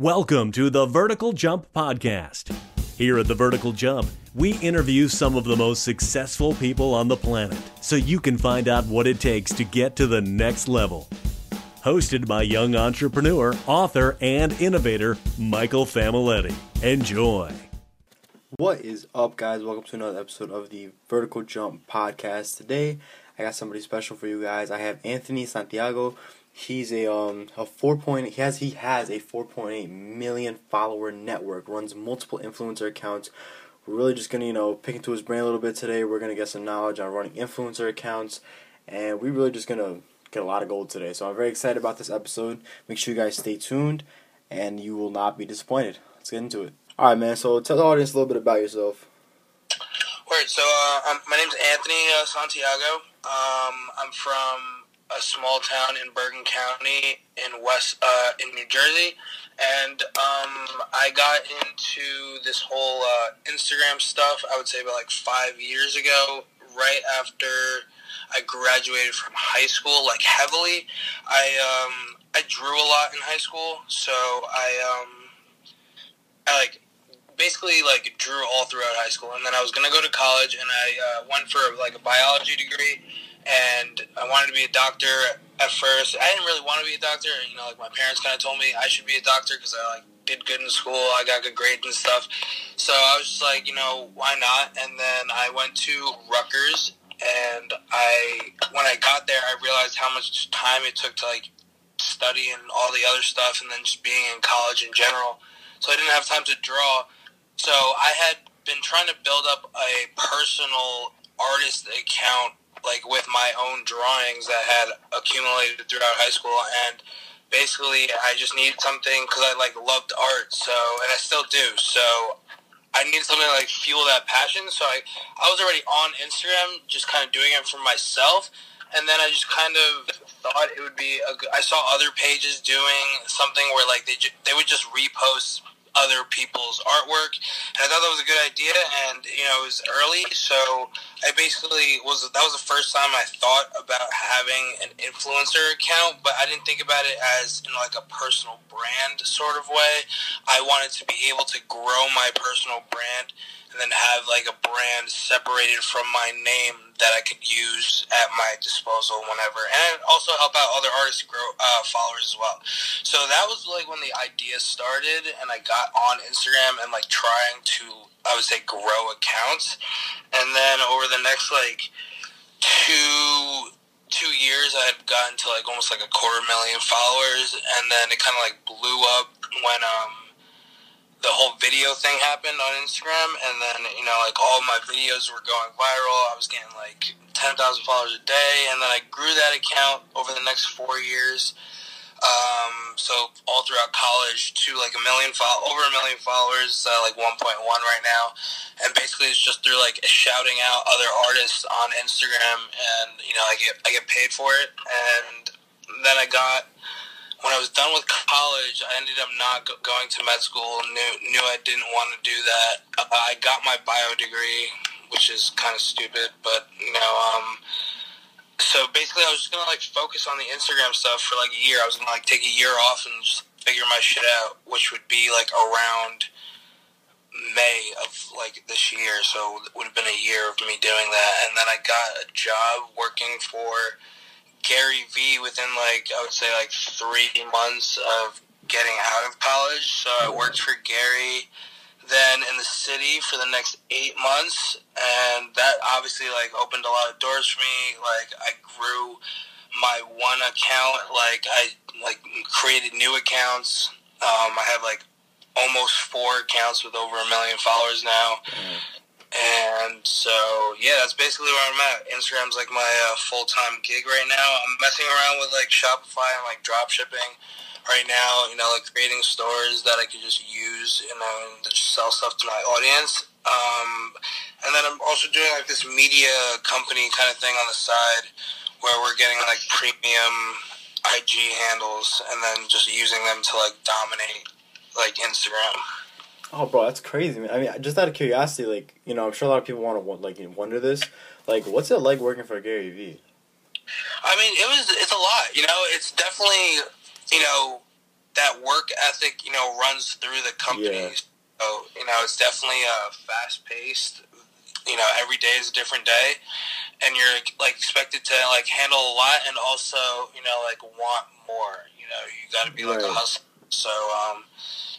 Welcome to the Vertical Jump Podcast. Here at the Vertical Jump, we interview some of the most successful people on the planet so you can find out what it takes to get to the next level. Hosted by young entrepreneur, author, and innovator Michael Familetti. Enjoy. What is up, guys? Welcome to another episode of the Vertical Jump Podcast. Today, I got somebody special for you guys. I have Anthony Santiago. He's a um a four point he has he has a four point eight million follower network. Runs multiple influencer accounts. We're really just gonna you know pick into his brain a little bit today. We're gonna get some knowledge on running influencer accounts, and we're really just gonna get a lot of gold today. So I'm very excited about this episode. Make sure you guys stay tuned, and you will not be disappointed. Let's get into it. All right, man. So tell the audience a little bit about yourself. Word. So uh, my name's Anthony uh, Santiago. Um, I'm from a small town in Bergen County in West uh, in New Jersey, and um, I got into this whole uh, Instagram stuff. I would say about like five years ago, right after I graduated from high school, like heavily. I um, I drew a lot in high school, so I um, I like basically like drew all throughout high school, and then I was gonna go to college, and I uh, went for like a biology degree and I wanted to be a doctor at first. I didn't really want to be a doctor. You know, like my parents kind of told me I should be a doctor because I like did good in school. I got good grades and stuff. So I was just like, you know, why not? And then I went to Rutgers, and I when I got there, I realized how much time it took to like study and all the other stuff, and then just being in college in general. So I didn't have time to draw. So I had been trying to build up a personal artist account like with my own drawings that had accumulated throughout high school and basically I just needed something because I like loved art so and I still do so I needed something to like fuel that passion so I I was already on Instagram just kind of doing it for myself and then I just kind of thought it would be a, I saw other pages doing something where like they they would just repost other people's artwork. And I thought that was a good idea, and you know, it was early, so I basically was that was the first time I thought about having an influencer account, but I didn't think about it as in like a personal brand sort of way. I wanted to be able to grow my personal brand and then have like a brand separated from my name that I could use at my disposal whenever, and also help out other artists grow uh, followers as well. So that was like when the idea started, and I got on Instagram and like trying to, I would say, grow accounts, and then over the next like two two years, I had gotten to like almost like a quarter million followers, and then it kind of like blew up when um the whole video thing happened on Instagram, and then you know, like all my videos were going viral. I was getting like ten thousand followers a day, and then I grew that account over the next four years. Um, so all throughout college to like a million fo- over a million followers, uh, like 1.1 right now, and basically it's just through like shouting out other artists on Instagram, and you know I get I get paid for it, and then I got when I was done with college, I ended up not going to med school. Knew knew I didn't want to do that. Uh, I got my bio degree, which is kind of stupid, but you know, um, so basically, I was just gonna like focus on the Instagram stuff for like a year. I was gonna like take a year off and just figure my shit out, which would be like around May of like this year. So it would have been a year of me doing that, and then I got a job working for Gary Vee within like I would say like three months of getting out of college. So I worked for Gary then in the city for the next eight months, and that obviously like opened a lot of doors for me. Like I grew my one account. Like I like created new accounts. Um, I have like almost four accounts with over a million followers now. Mm. And so, yeah, that's basically where I'm at. Instagram's like my uh, full time gig right now. I'm messing around with like Shopify and like drop shipping right now. You know, like creating stores that I could just use, you know, and just sell stuff to my audience. Um, and then I'm also doing like this media company kind of thing on the side where we're getting like premium IG handles and then just using them to like dominate like Instagram. Oh, bro, that's crazy, man. I mean, just out of curiosity, like you know, I'm sure a lot of people want to like wonder this. Like, what's it like working for Gary Vee? I mean, it was it's a lot. You know, it's definitely you know that work ethic, you know, runs through the company. Yeah. So you know, it's definitely a fast paced. You know, every day is a different day, and you're like expected to like handle a lot, and also you know like want more. You know, you got to be like a hustler. So um,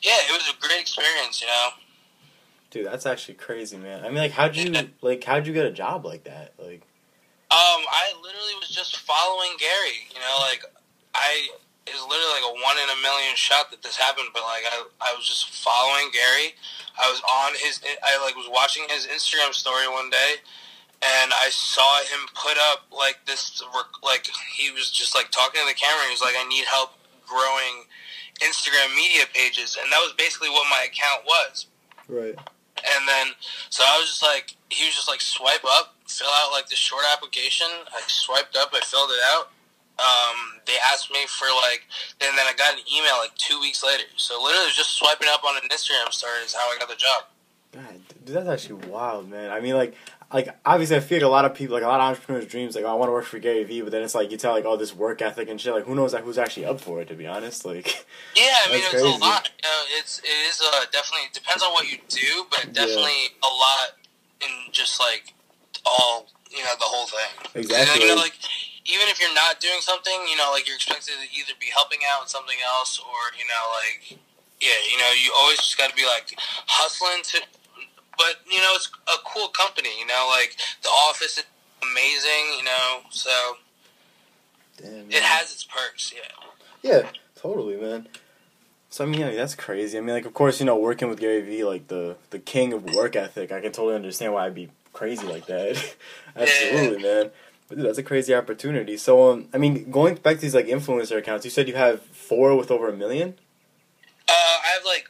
yeah, it was a great experience. You know. Dude, that's actually crazy, man. I mean, like, how'd you like how'd you get a job like that? Like, Um, I literally was just following Gary. You know, like I it was literally like a one in a million shot that this happened. But like I, I was just following Gary. I was on his. I like was watching his Instagram story one day, and I saw him put up like this. Like he was just like talking to the camera. He was like, "I need help growing Instagram media pages," and that was basically what my account was. right. And then, so I was just like, he was just like, swipe up, fill out like this short application. I swiped up, I filled it out. Um, they asked me for like, and then I got an email like two weeks later. So literally just swiping up on an Instagram story is how I got the job. God, dude, that's actually wild, man. I mean, like, like obviously, I feel like a lot of people, like a lot of entrepreneurs' dreams, like, oh, I want to work for Gary Vee, but then it's like you tell like, oh, this work ethic and shit. Like, who knows like who's actually up for it? To be honest, like, Yeah, I mean it's crazy. a lot. You know, it's it is uh, definitely it depends on what you do, but definitely a lot in just like all you know the whole thing. Exactly. You know, like even if you're not doing something, you know, like you're expected to either be helping out with something else or you know, like yeah, you know, you always just got to be like hustling to. But you know, it's a cool company. You know, like the office is amazing. You know, so damn, it has its perks. Yeah. Yeah, totally, man. So I mean, yeah, that's crazy. I mean, like, of course, you know, working with Gary Vee, like the the king of work ethic, I can totally understand why I'd be crazy like that. Absolutely, man. But dude, that's a crazy opportunity. So, um, I mean, going back to these like influencer accounts, you said you have four with over a million. Uh, I have like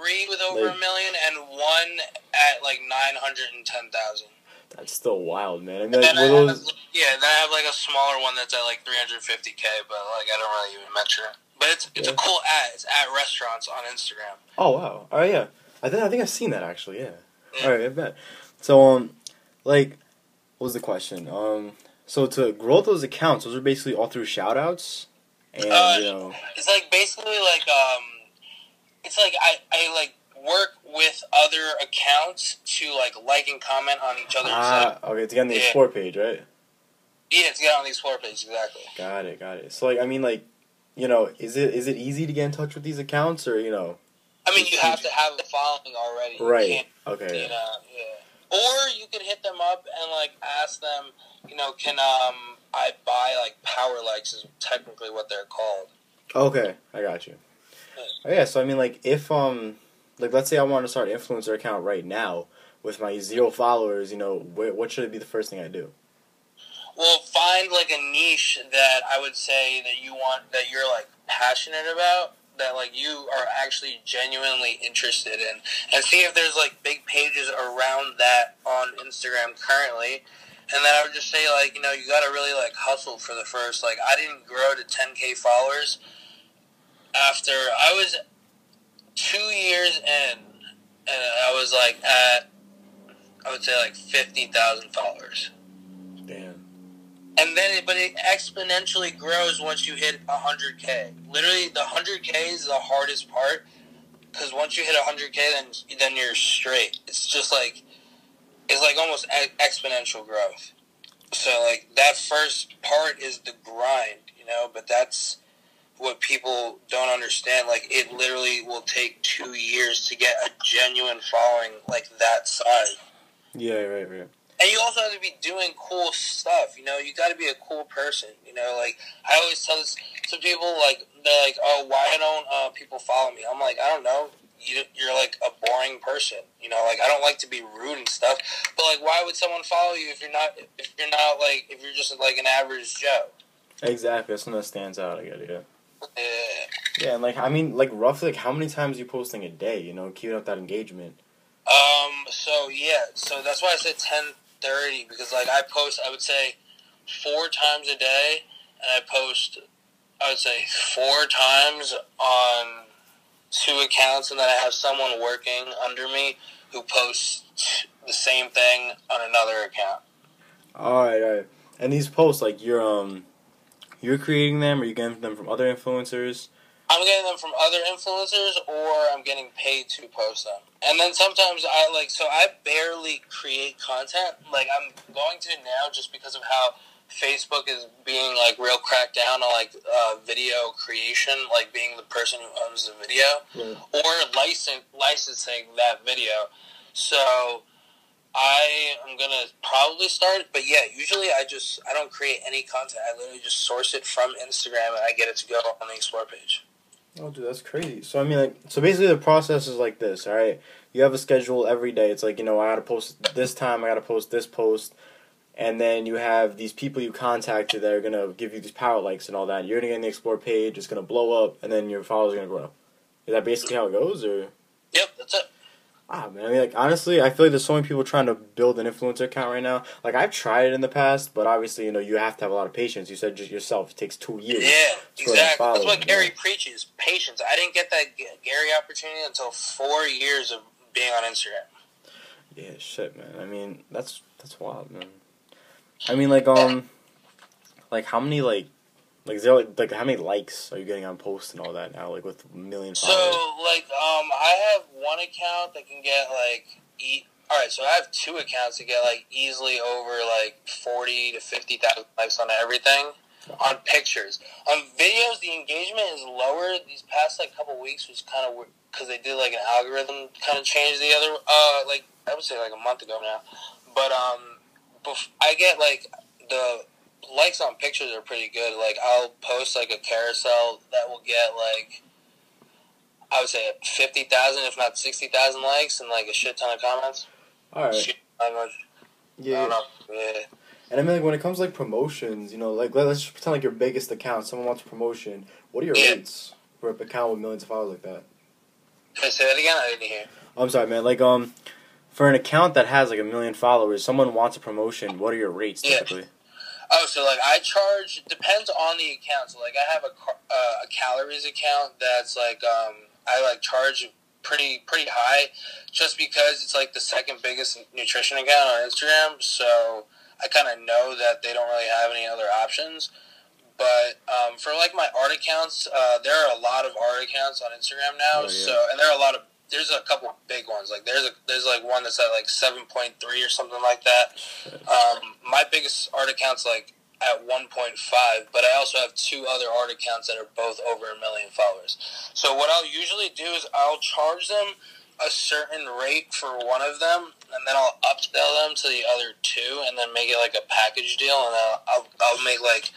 three with over Like- a million and one at like nine hundred and ten thousand. That's still wild, man. I mean, And like, then I have, yeah, then I have like a smaller one that's at like three hundred fifty k, but like I don't really even mention it. But it's it's Yeah. a cool ad. It's at restaurants on Instagram. Oh wow! Oh yeah, I think I think I've seen that actually. Yeah. Yeah. All right, I bet. So um, like, what was the question? Um, so to grow those accounts, those are basically all through shout outs, and Uh, you know. It's like basically like um, it's like I I like work with other accounts to like like and comment on each other's. like, Ah, okay, to get on the Yeah. explore page, right? yeah, to get on the explore page exactly. Got it, got it. So like, I mean, like, you know, is it is it easy to get in touch with these accounts, or you know, I mean, you have to have the following already. Right? Okay, you know, yeah. Or you could hit them up and like ask them, you know, can um I buy like power likes is technically what they're called. okay, I got you. Oh, yeah, so I mean, like, if um, like, let's say I want to start an influencer account right now with my zero followers, you know, wh- what should it be the first thing I do? Well, find like a niche that I would say that you want that you're like passionate about that like you are actually genuinely interested in and see if there's like big pages around that on Instagram currently. And then I would just say like, you know, you got to really like hustle for the first like I didn't grow to 10k followers after I was 2 years in and I was like at I would say like 50,000 followers. Damn. and then it, but it exponentially grows once you hit 100k literally the 100k is the hardest part because once you hit 100k then then you're straight. It's just like it's like almost e- exponential growth. So like that first part is the grind you know but that's what people don't understand like it literally will take two years to get a genuine following like that size Yeah, right, right. and you also have to be doing cool stuff. You know, you got to be a cool person. You know, like I always tell this to people, like they're like, "Oh, why don't uh, people follow me?" I'm like, I don't know. You, you're like a boring person. You know, like I don't like to be rude and stuff. But like, why would someone follow you if you're not if you're not like if you're just like an average Joe? Exactly. That's something that stands out. I get it. Yeah. Yeah. Yeah, and like I mean, like roughly, like how many times are you posting a day? You know, keeping up that engagement. Um. So yeah. So that's why I said ten thirty because like I post, I would say four times a day, and I post, I would say four times on two accounts, and then I have someone working under me who posts the same thing on another account. All right, all right. And these posts, like you're um, you're creating them, or you getting them from other influencers? I'm getting them from other influencers, or I'm getting paid to post them. And then sometimes I like, so I barely create content. Like I'm going to now just because of how Facebook is being like real cracked down on like uh, video creation, like being the person who owns the video, Right. or license licensing that video. So I am gonna probably start, but yeah, usually I just I don't create any content. I literally just source it from Instagram and I get it to go on the explore page. Oh, dude, that's crazy. So I mean, like, so basically the process is like this. All right, you have a schedule every day. It's like you know, I gotta post this time. I gotta post this post, and then you have these people you contacted that are gonna give you these power likes and all that. You're gonna get in the explore page. It's gonna blow up, and then your followers are gonna grow. Is that basically how it goes, or? Yep, that's it. Ah, man. I mean, like honestly, I feel like there's so many people trying to build an influencer account right now. Like I've tried it in the past, but obviously, you know, you have to have a lot of patience. You said just yourself, it takes two years. Yeah, That's what I exactly. That's what yeah. Gary preaches: patience. I didn't get that Gary opportunity until four years of being on Instagram. Yeah, shit, man. I mean, that's that's wild, man. I mean, like, um, like how many like, like is there like, like how many likes are you getting on posts and all that now? Like with million So, followers. like, um, I have one account that can get like, e- all right. So I have two accounts that get like easily over like forty to fifty thousand likes on everything. On pictures, on videos, the engagement is lower these past like couple weeks, was kind of because they did like an algorithm kind of change the other, uh, like I would say like a month ago now. But um, bef- I get like the likes on pictures are pretty good. Like I'll post like a carousel that will get like I would say fifty thousand, if not sixty thousand likes, and like a shit ton of comments. all right, Shit, I don't. I yeah. Yeah. And I mean, like when it comes to, like promotions, you know, like let, us just pretend like your biggest account, someone wants a promotion. What are your Yeah. rates for an account with millions of followers like that? Can I say that again? I didn't hear. I'm sorry, man. Like, um, for an account that has like a million followers, someone wants a promotion. What are your rates Yeah. Oh, so like I charge depends on the account. So like I have a uh, a calories account that's like um I like charge pretty pretty high just because it's like the second biggest nutrition account on Instagram. So I kind of know that they don't really have any other options. But um, for like my art accounts, uh, there are a lot of art accounts on Instagram now. Oh, yeah. So and there are a lot of there's a couple big ones. Like there's a there's like one that's at like seven point three or something like that. Um, my biggest art account's like at 1.5, but I also have two other art accounts that are both over a million followers. So what I'll usually do is I'll charge them a certain rate for one of them, and then I'll upsell them to the other two, and then make it like a package deal, and I'll I'll, I'll make like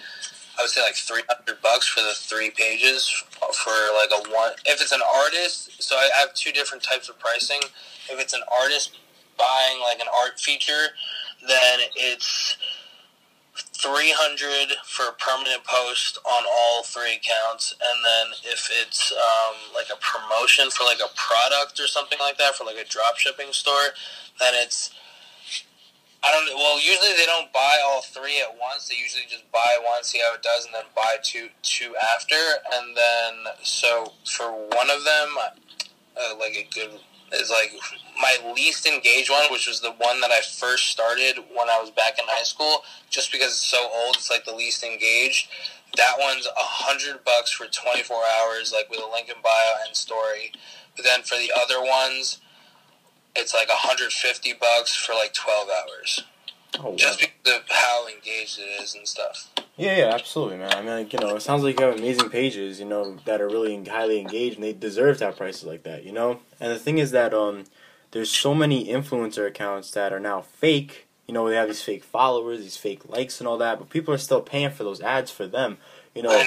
I would say like 300 bucks for the three pages for like a one. If it's an artist, so I have two different types of pricing. If it's an artist buying like an art feature, then it's 300 for a permanent post on all three accounts and then if it's um, like a promotion for like a product or something like that for like a drop shipping store then it's I don't well usually they don't buy all three at once they usually just buy one see how it does and then buy two two after and then so for one of them uh, like a good is like my least engaged one, which was the one that I first started when I was back in high school. Just because it's so old, it's like the least engaged. That one's a hundred bucks for twenty four hours, like with a link in bio and story. But then for the other ones, it's like a hundred fifty bucks for like twelve hours, Oh, wow. just because of how engaged it is and stuff. Yeah, yeah, absolutely, man. I mean, like, you know, it sounds like you have amazing pages, you know, that are really highly engaged, and they deserve to have prices like that, you know. And the thing is that um, there's so many influencer accounts that are now fake. You know, they have these fake followers, these fake likes, and all that, but people are still paying for those ads for them. You know.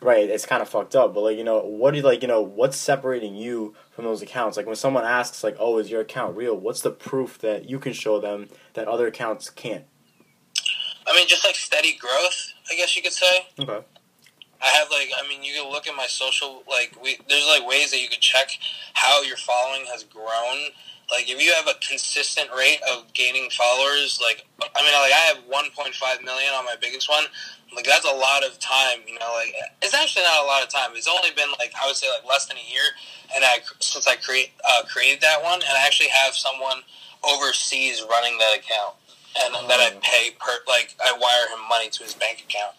Right? It's kind of fucked up. But like, you know, what do you like? You know, what's separating you from those accounts? Like when someone asks, like, "Oh, is your account real?" What's the proof that you can show them that other accounts can't? I mean, just like steady growth, I guess you could say. Okay. I have like I mean you can look at my social like we there's like ways that you could check how your following has grown. Like if you have a consistent rate of gaining followers, like I mean like I have 1.5 million on my biggest one. Like that's a lot of time, you know. Like it's actually not a lot of time. It's only been like I would say like less than a year, and I since I create uh, created that one, and I actually have someone overseas running that account, and that I Oh. pay per like I wire him money to his bank account.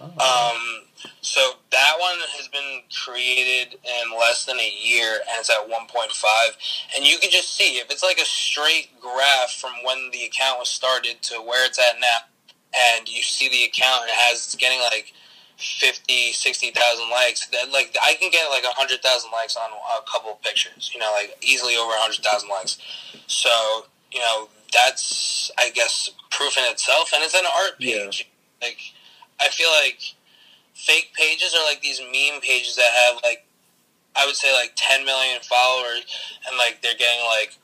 Oh. Um, so that one has been created in less than a year, and it's at 1.5. And you can just see if it's like a straight graph from when the account was started to where it's at now, and you see the account and it has it's getting like 50, 60,000 likes. That like I can get like 100,000 likes on a couple of pictures. You know, like easily over 100,000 likes. So you know that's I guess proof in itself, and it's an art page. Yeah. Like I feel like fake pages are like these meme pages that have like I would say like 10 million followers, and like they're getting like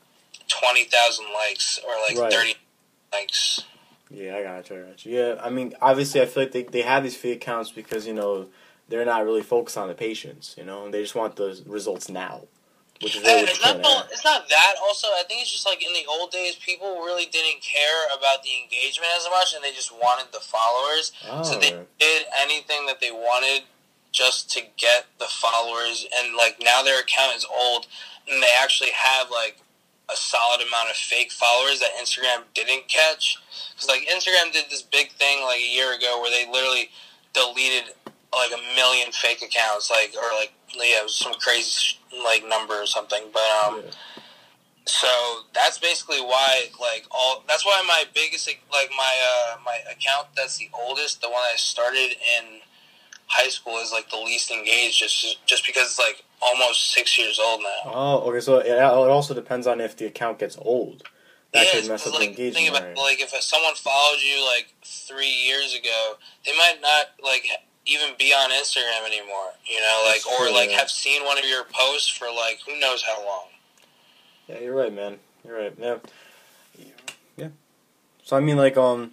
20,000 likes or like right. 30 likes. Yeah, I got you. I got you. Yeah, I mean, obviously, I feel like they, they have these fake accounts because you know they're not really focused on the patience. You know, they just want the results now. Which is really it's not. it's not that. Also, I think it's just like in the old days, people really didn't care about the engagement as much, and they just wanted the followers. Oh. So they oh. did anything that they wanted just to get the followers. And like now, their account is old, and they actually have like a solid amount of fake followers that Instagram didn't catch. Because like Instagram did this big thing like a year ago where they literally deleted like a million fake accounts, like or like yeah, it was some crazy like number or something. But um, yeah. so that's basically why like all that's why my biggest like my uh my account that's the oldest, the one I started in high school is like the least engaged, just just because it's like almost six years old now. Oh, okay. So it, it also depends on if the account gets old. That yeah, could mess up like, the engagement. Think about, like if someone followed you like three years ago, they might not like even be on Instagram anymore. You know, like or true, like yeah. have seen one of your posts for like who knows how long. Yeah, you're right, man. You're right. Yeah. Yeah. So I mean, like, um,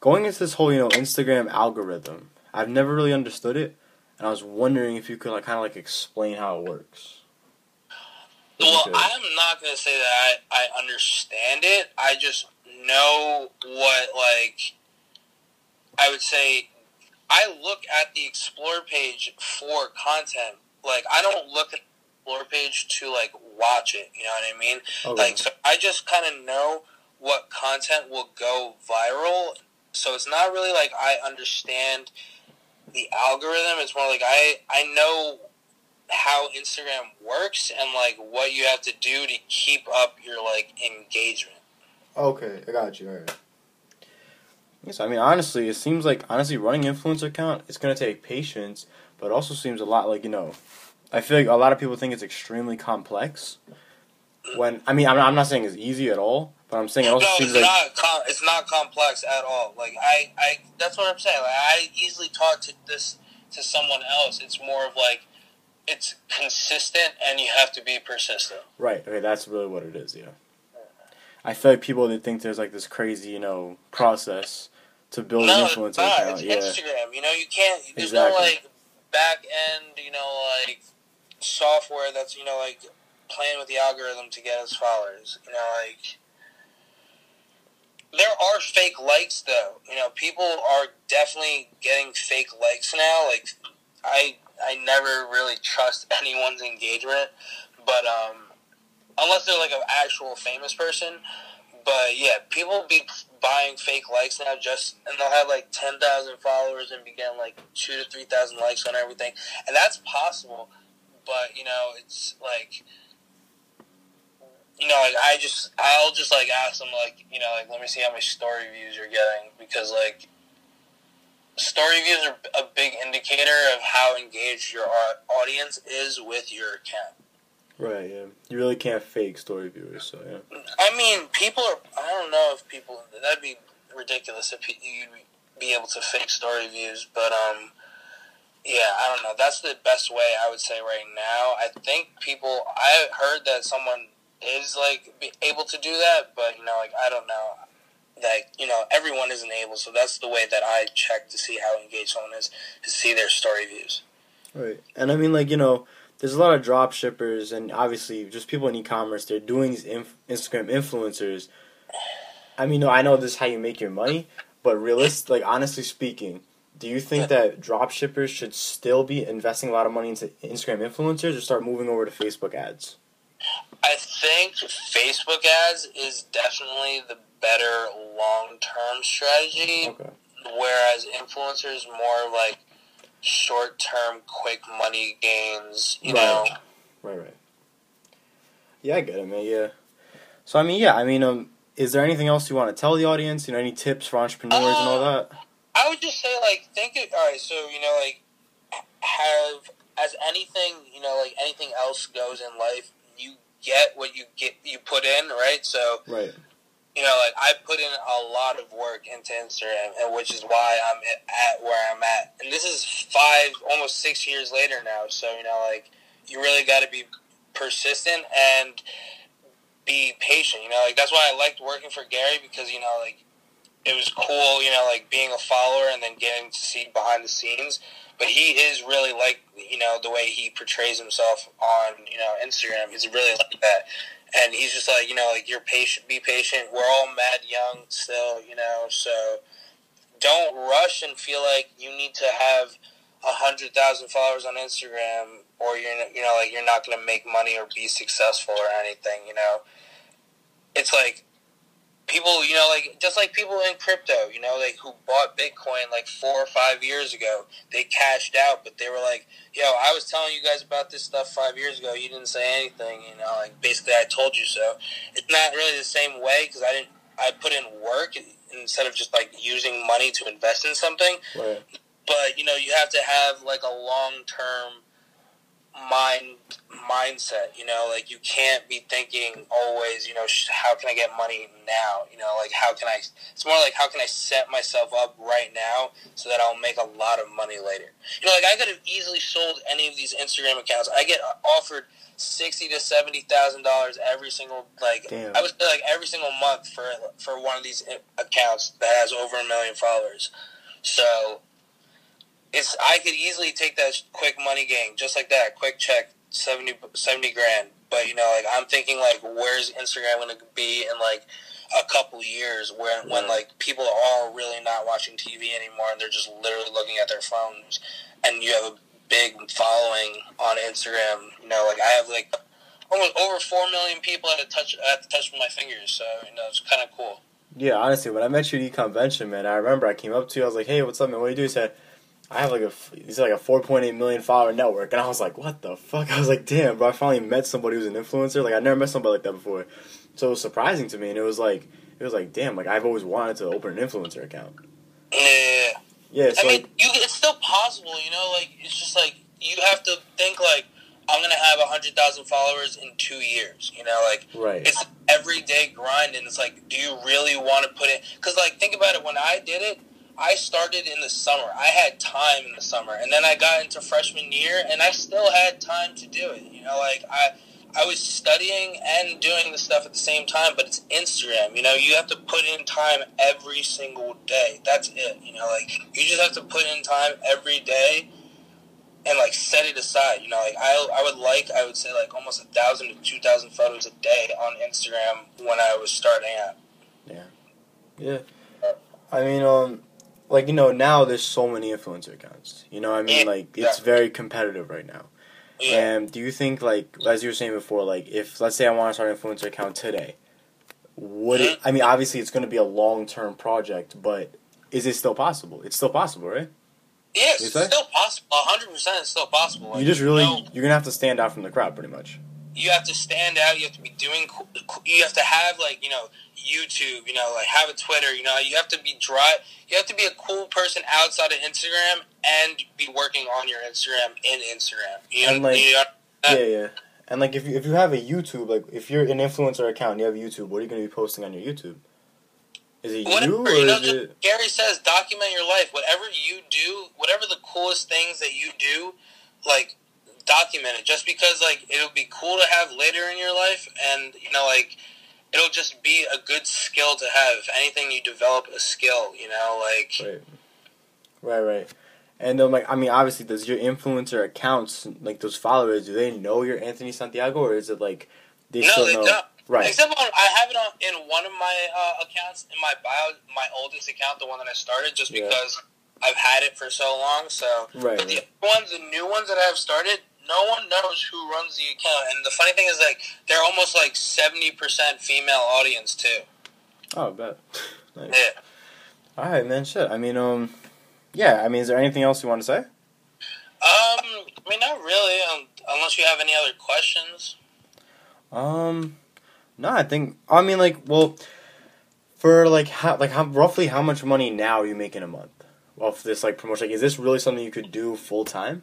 going into this whole you know Instagram algorithm, I've never really understood it, and I was wondering if you could like kind of like explain how it works. Well, I'm not gonna say that I, I understand it. I just know what like I would say I look at the explore page for content. Like I don't look at the explore page to like watch it. You know what I mean? Okay. Like so, I just kind of know what content will go viral. So it's not really like I understand the algorithm. It's more like I I know how Instagram works and like what you have to do to keep up your like engagement. Okay, I got you. All right. Yes, I mean honestly, it seems like honestly running influencer account it's gonna take patience, but also seems a lot like you know, I feel like a lot of people think it's extremely complex. When I mean I'm not, I'm not saying it's easy at all, but I'm saying it also no, seems it's like not com- it's not complex at all. Like I, I that's what I'm saying. Like I easily talk to this to someone else. It's more of like it's consistent and you have to be persistent. Right. Okay, that's really what it is. Yeah. I feel like people that think there's like this crazy, you know, process to build no, an influencer it's not. account. It's yeah. Instagram. You know, you can't. There's exactly. no like back end. You know, like software that's you know like playing with the algorithm to get us followers. You know, like there are fake likes though. You know, people are definitely getting fake likes now. Like I, I never really trust anyone's engagement, but um, unless they're like an actual famous person. But yeah, people be buying fake likes now just and they'll have like 10,000 followers and be getting like 2 to 3,000 likes on everything. And that's possible, but you know, it's like you know, like I just I'll just like ask them like, you know, like let me see how many story views you're getting because like story views are a big indicator of how engaged your audience is with your account. Right. Yeah. You really can't fake story viewers. So yeah. I mean, people are. I don't know if people. That'd be ridiculous if you'd be able to fake story views, but um. Yeah, I don't know. That's the best way I would say right now. I think people. I heard that someone is like able to do that, but you know, like I don't know that you know everyone isn't able. So that's the way that I check to see how engaged someone is to see their story views. Right, and I mean, like you know, there's a lot of drop shippers and obviously just people in e-commerce. They're doing these inf- Instagram influencers. I mean, no, I know this is how you make your money, but realist, like honestly speaking, do you think that drop shippers should still be investing a lot of money into Instagram influencers or start moving over to Facebook ads? I think Facebook ads is definitely the better long term strategy. Okay. whereas influencers more like short term, quick money gains. You Right. know, Right, right. Yeah, I get it, man. Yeah. So I mean, yeah, I mean, um, is there anything else you want to tell the audience? You know, any tips for entrepreneurs and all Uh, that? I would just say like think it. All right, so you know like have as anything you know like anything else goes in life, you get what you get you put in, right? So Right. You know, like I put in a lot of work into Instagram, and which is why I'm at where I'm at. And this is five, almost six years later now. So you know, like you really got to be persistent and be patient. You know, like that's why I liked working for Gary because you know, like it was cool. You know, like being a follower and then getting to see behind the scenes. But he is really like you know the way he portrays himself on you know Instagram. He's really like that and he's just like you know like you're patient be patient. We're all mad young still you know so don't rush and feel like you need to have a hundred thousand followers on instagram or you're you know like you're not going to make money or be successful or anything you know? It's like people you know like just like people in crypto you know like who bought bitcoin like four or five years ago they cashed out but they were like yo, I was telling you guys about this stuff five years ago. You didn't say anything. You know, like basically, I told you so. It's not really the same way because I didn't. I put in work instead of just like using money to invest in something. Right. But you know, you have to have like a long term mind mindset. You know, like you can't be thinking always. You know, sh- how can I get money now? You know, like how can I? It's more like how can I set myself up right now so that I'll make a lot of money later. You know, like I could have easily sold any of these Instagram accounts. I get offered sixty to seventy thousand dollars every single like Damn. I would like every single month for for one of these eh, accounts that has over a million followers. So it's I could easily take that quick money game just like that, quick check 70, 70 grand. But you know, like I'm thinking like where's Instagram going to be in like a couple years when when like people are really not watching TV anymore and they're just literally looking at their phones and you have a big following on Instagram. You know, like I have like almost over four million people at a touch at the touch of my fingers. So you know, it's kind of cool. Yeah, honestly, when I met you at e-convention, man, I remember I came up to you. I was like, "Hey, what's up, man? What do you do?" He said, "I have like a he's like a 4.8 million follower network," and I was like, "What the fuck?" I was like, "Damn, bro! I finally met somebody who's an influencer. Like, I never met somebody like that before." So it was surprising to me, and it was like, it was like, "Damn!" Like I've always wanted to open an influencer account. Yeah. Yeah, so I mean, like, you, it's still possible, you know. Like it's just like you have to think like I'm gonna have a hundred thousand followers in two years. You know, like right, it's everyday grind, and it's like, do you really want to put it? Because like, think about it. When I did it, I started in the summer. I had time in the summer, and then I got into freshman year, and I still had time to do it. You know, like I. I was studying and doing the stuff at the same time, but it's Instagram. You know, you have to put in time every single day. That's it. You know, like you just have to put in time every day and like set it aside. You know, like I, I would like I would say like almost a thousand to two thousand photos a day on Instagram when I was starting out. yeah. Yeah. I mean, um, like you know, now there's so many influencer accounts. You know, what I mean, like it's very competitive right now. Yeah. And do you think, like, as you were saying before, like, if let's say I want to start an influencer account today, would it? I mean, obviously, it's going to be a long term project, but is it still possible? It's still possible, right? Yeah, it's still possible. hundred percent, it's still possible. Like, You just really, know, you're gonna have to stand out from the crowd, pretty much. you have to stand out. You have to be doing. You have to have like you know YouTube. You know, like have a Twitter. You know, you have to be dry. You have to be a cool person outside of Instagram and be working on your Instagram in Instagram. You know, And, like, you know yeah, yeah. And like, if you if you have a YouTube, like, if you're an influencer account, and you have YouTube. What are you gonna be posting on your YouTube? Is it whatever you or you know. is it? Gary says, document your life. Whatever you do, whatever the coolest things that you do, like document it. Just because like it'll be cool to have later in your life, and you know like it'll just be a good skill to have. Anything, you develop a skill. You know, like Right, right, right. And um, like, I mean, obviously, does your influencer accounts, like those followers, do they know you're Anthony Santiago, or is it like they no, still they know? don't. Right. Except on, I have it on in one of my uh, accounts in my bio, my oldest account, the one that I started, just Yeah. because I've had it for so long. So, Right, but the right. ones, the new ones that I've started, no one knows who runs the account. And the funny thing is, like, they're almost like seventy percent female audience too. Oh, I bet. nice. Yeah, All right, man. Shit. I mean, um, yeah. I mean, is there anything else you want to say? Um, I mean, not really. Um, unless you have any other questions. Um, no, I think. I mean, like, well, for like how, like how roughly how much money now are you making a month off this like promotion? Like, is this really something you could do full time?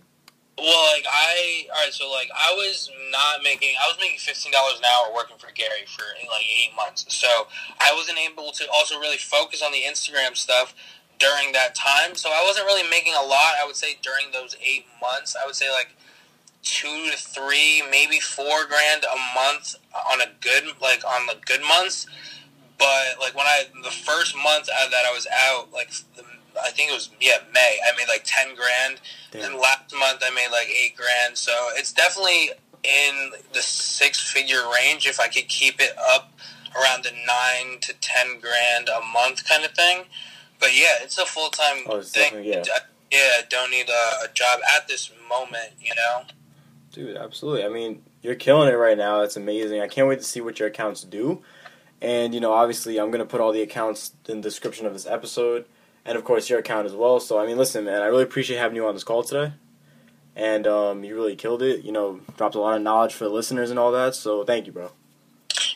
Well, like I, all right. So like I was not making. I was making fifteen dollars an hour working for Gary for like eight months. So I wasn't able to also really focus on the Instagram stuff during that time. So I wasn't really making a lot. I would say during those eight months, I would say like two to three, maybe four grand a month on a good, like on the good months. But like when I the first month that I was out, like the think it was yeah May. I made like ten grand, Damn. and last month I made like eight grand. So it's definitely in the six figure range if I could keep it up around the nine to ten grand a month kind of thing. But yeah, it's a full time oh, thing. Yeah. yeah, don't need a, a job at this moment. You know. Dude, absolutely. I mean, you're killing it right now. It's amazing. I can't wait to see what your accounts do. And you know, obviously, I'm gonna put all the accounts in the description of this episode and of course your account as well. So I mean, listen, man, I really appreciate having you on this call today, and um, you really killed it. You know, dropped a lot of knowledge for the listeners and all that. So thank you, bro.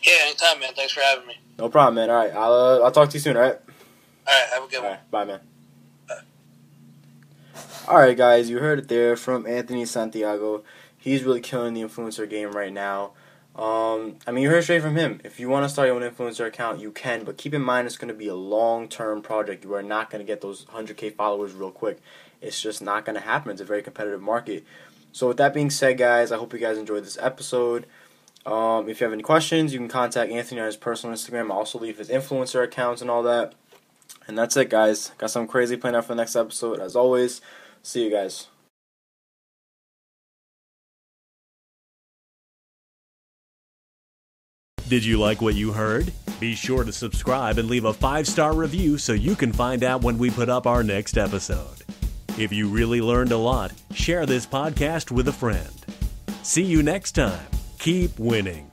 Yeah, anytime, man. Thanks for having me. No problem, man. All right, I'll uh, I'll talk to you soon. All right. All right. Have a good all one. bye, man. All right, guys, you heard it there from Anthony Santiago. He's really killing the influencer game right now. Um, I mean, you heard straight from him. If you want to start your own influencer account, you can, but keep in mind it's going to be a long term project. You are not going to get those 100k followers real quick. It's just not going to happen. It's a very competitive market. So, with that being said, guys, I hope you guys enjoyed this episode. Um, if you have any questions, you can contact Anthony on his personal Instagram. I'll also leave his influencer accounts and all that. And that's it, guys. Got some crazy planned out for the next episode. As always, see you guys. Did you like what you heard? Be sure to subscribe and leave a five star review so you can find out when we put up our next episode. If you really learned a lot, share this podcast with a friend. See you next time. Keep winning.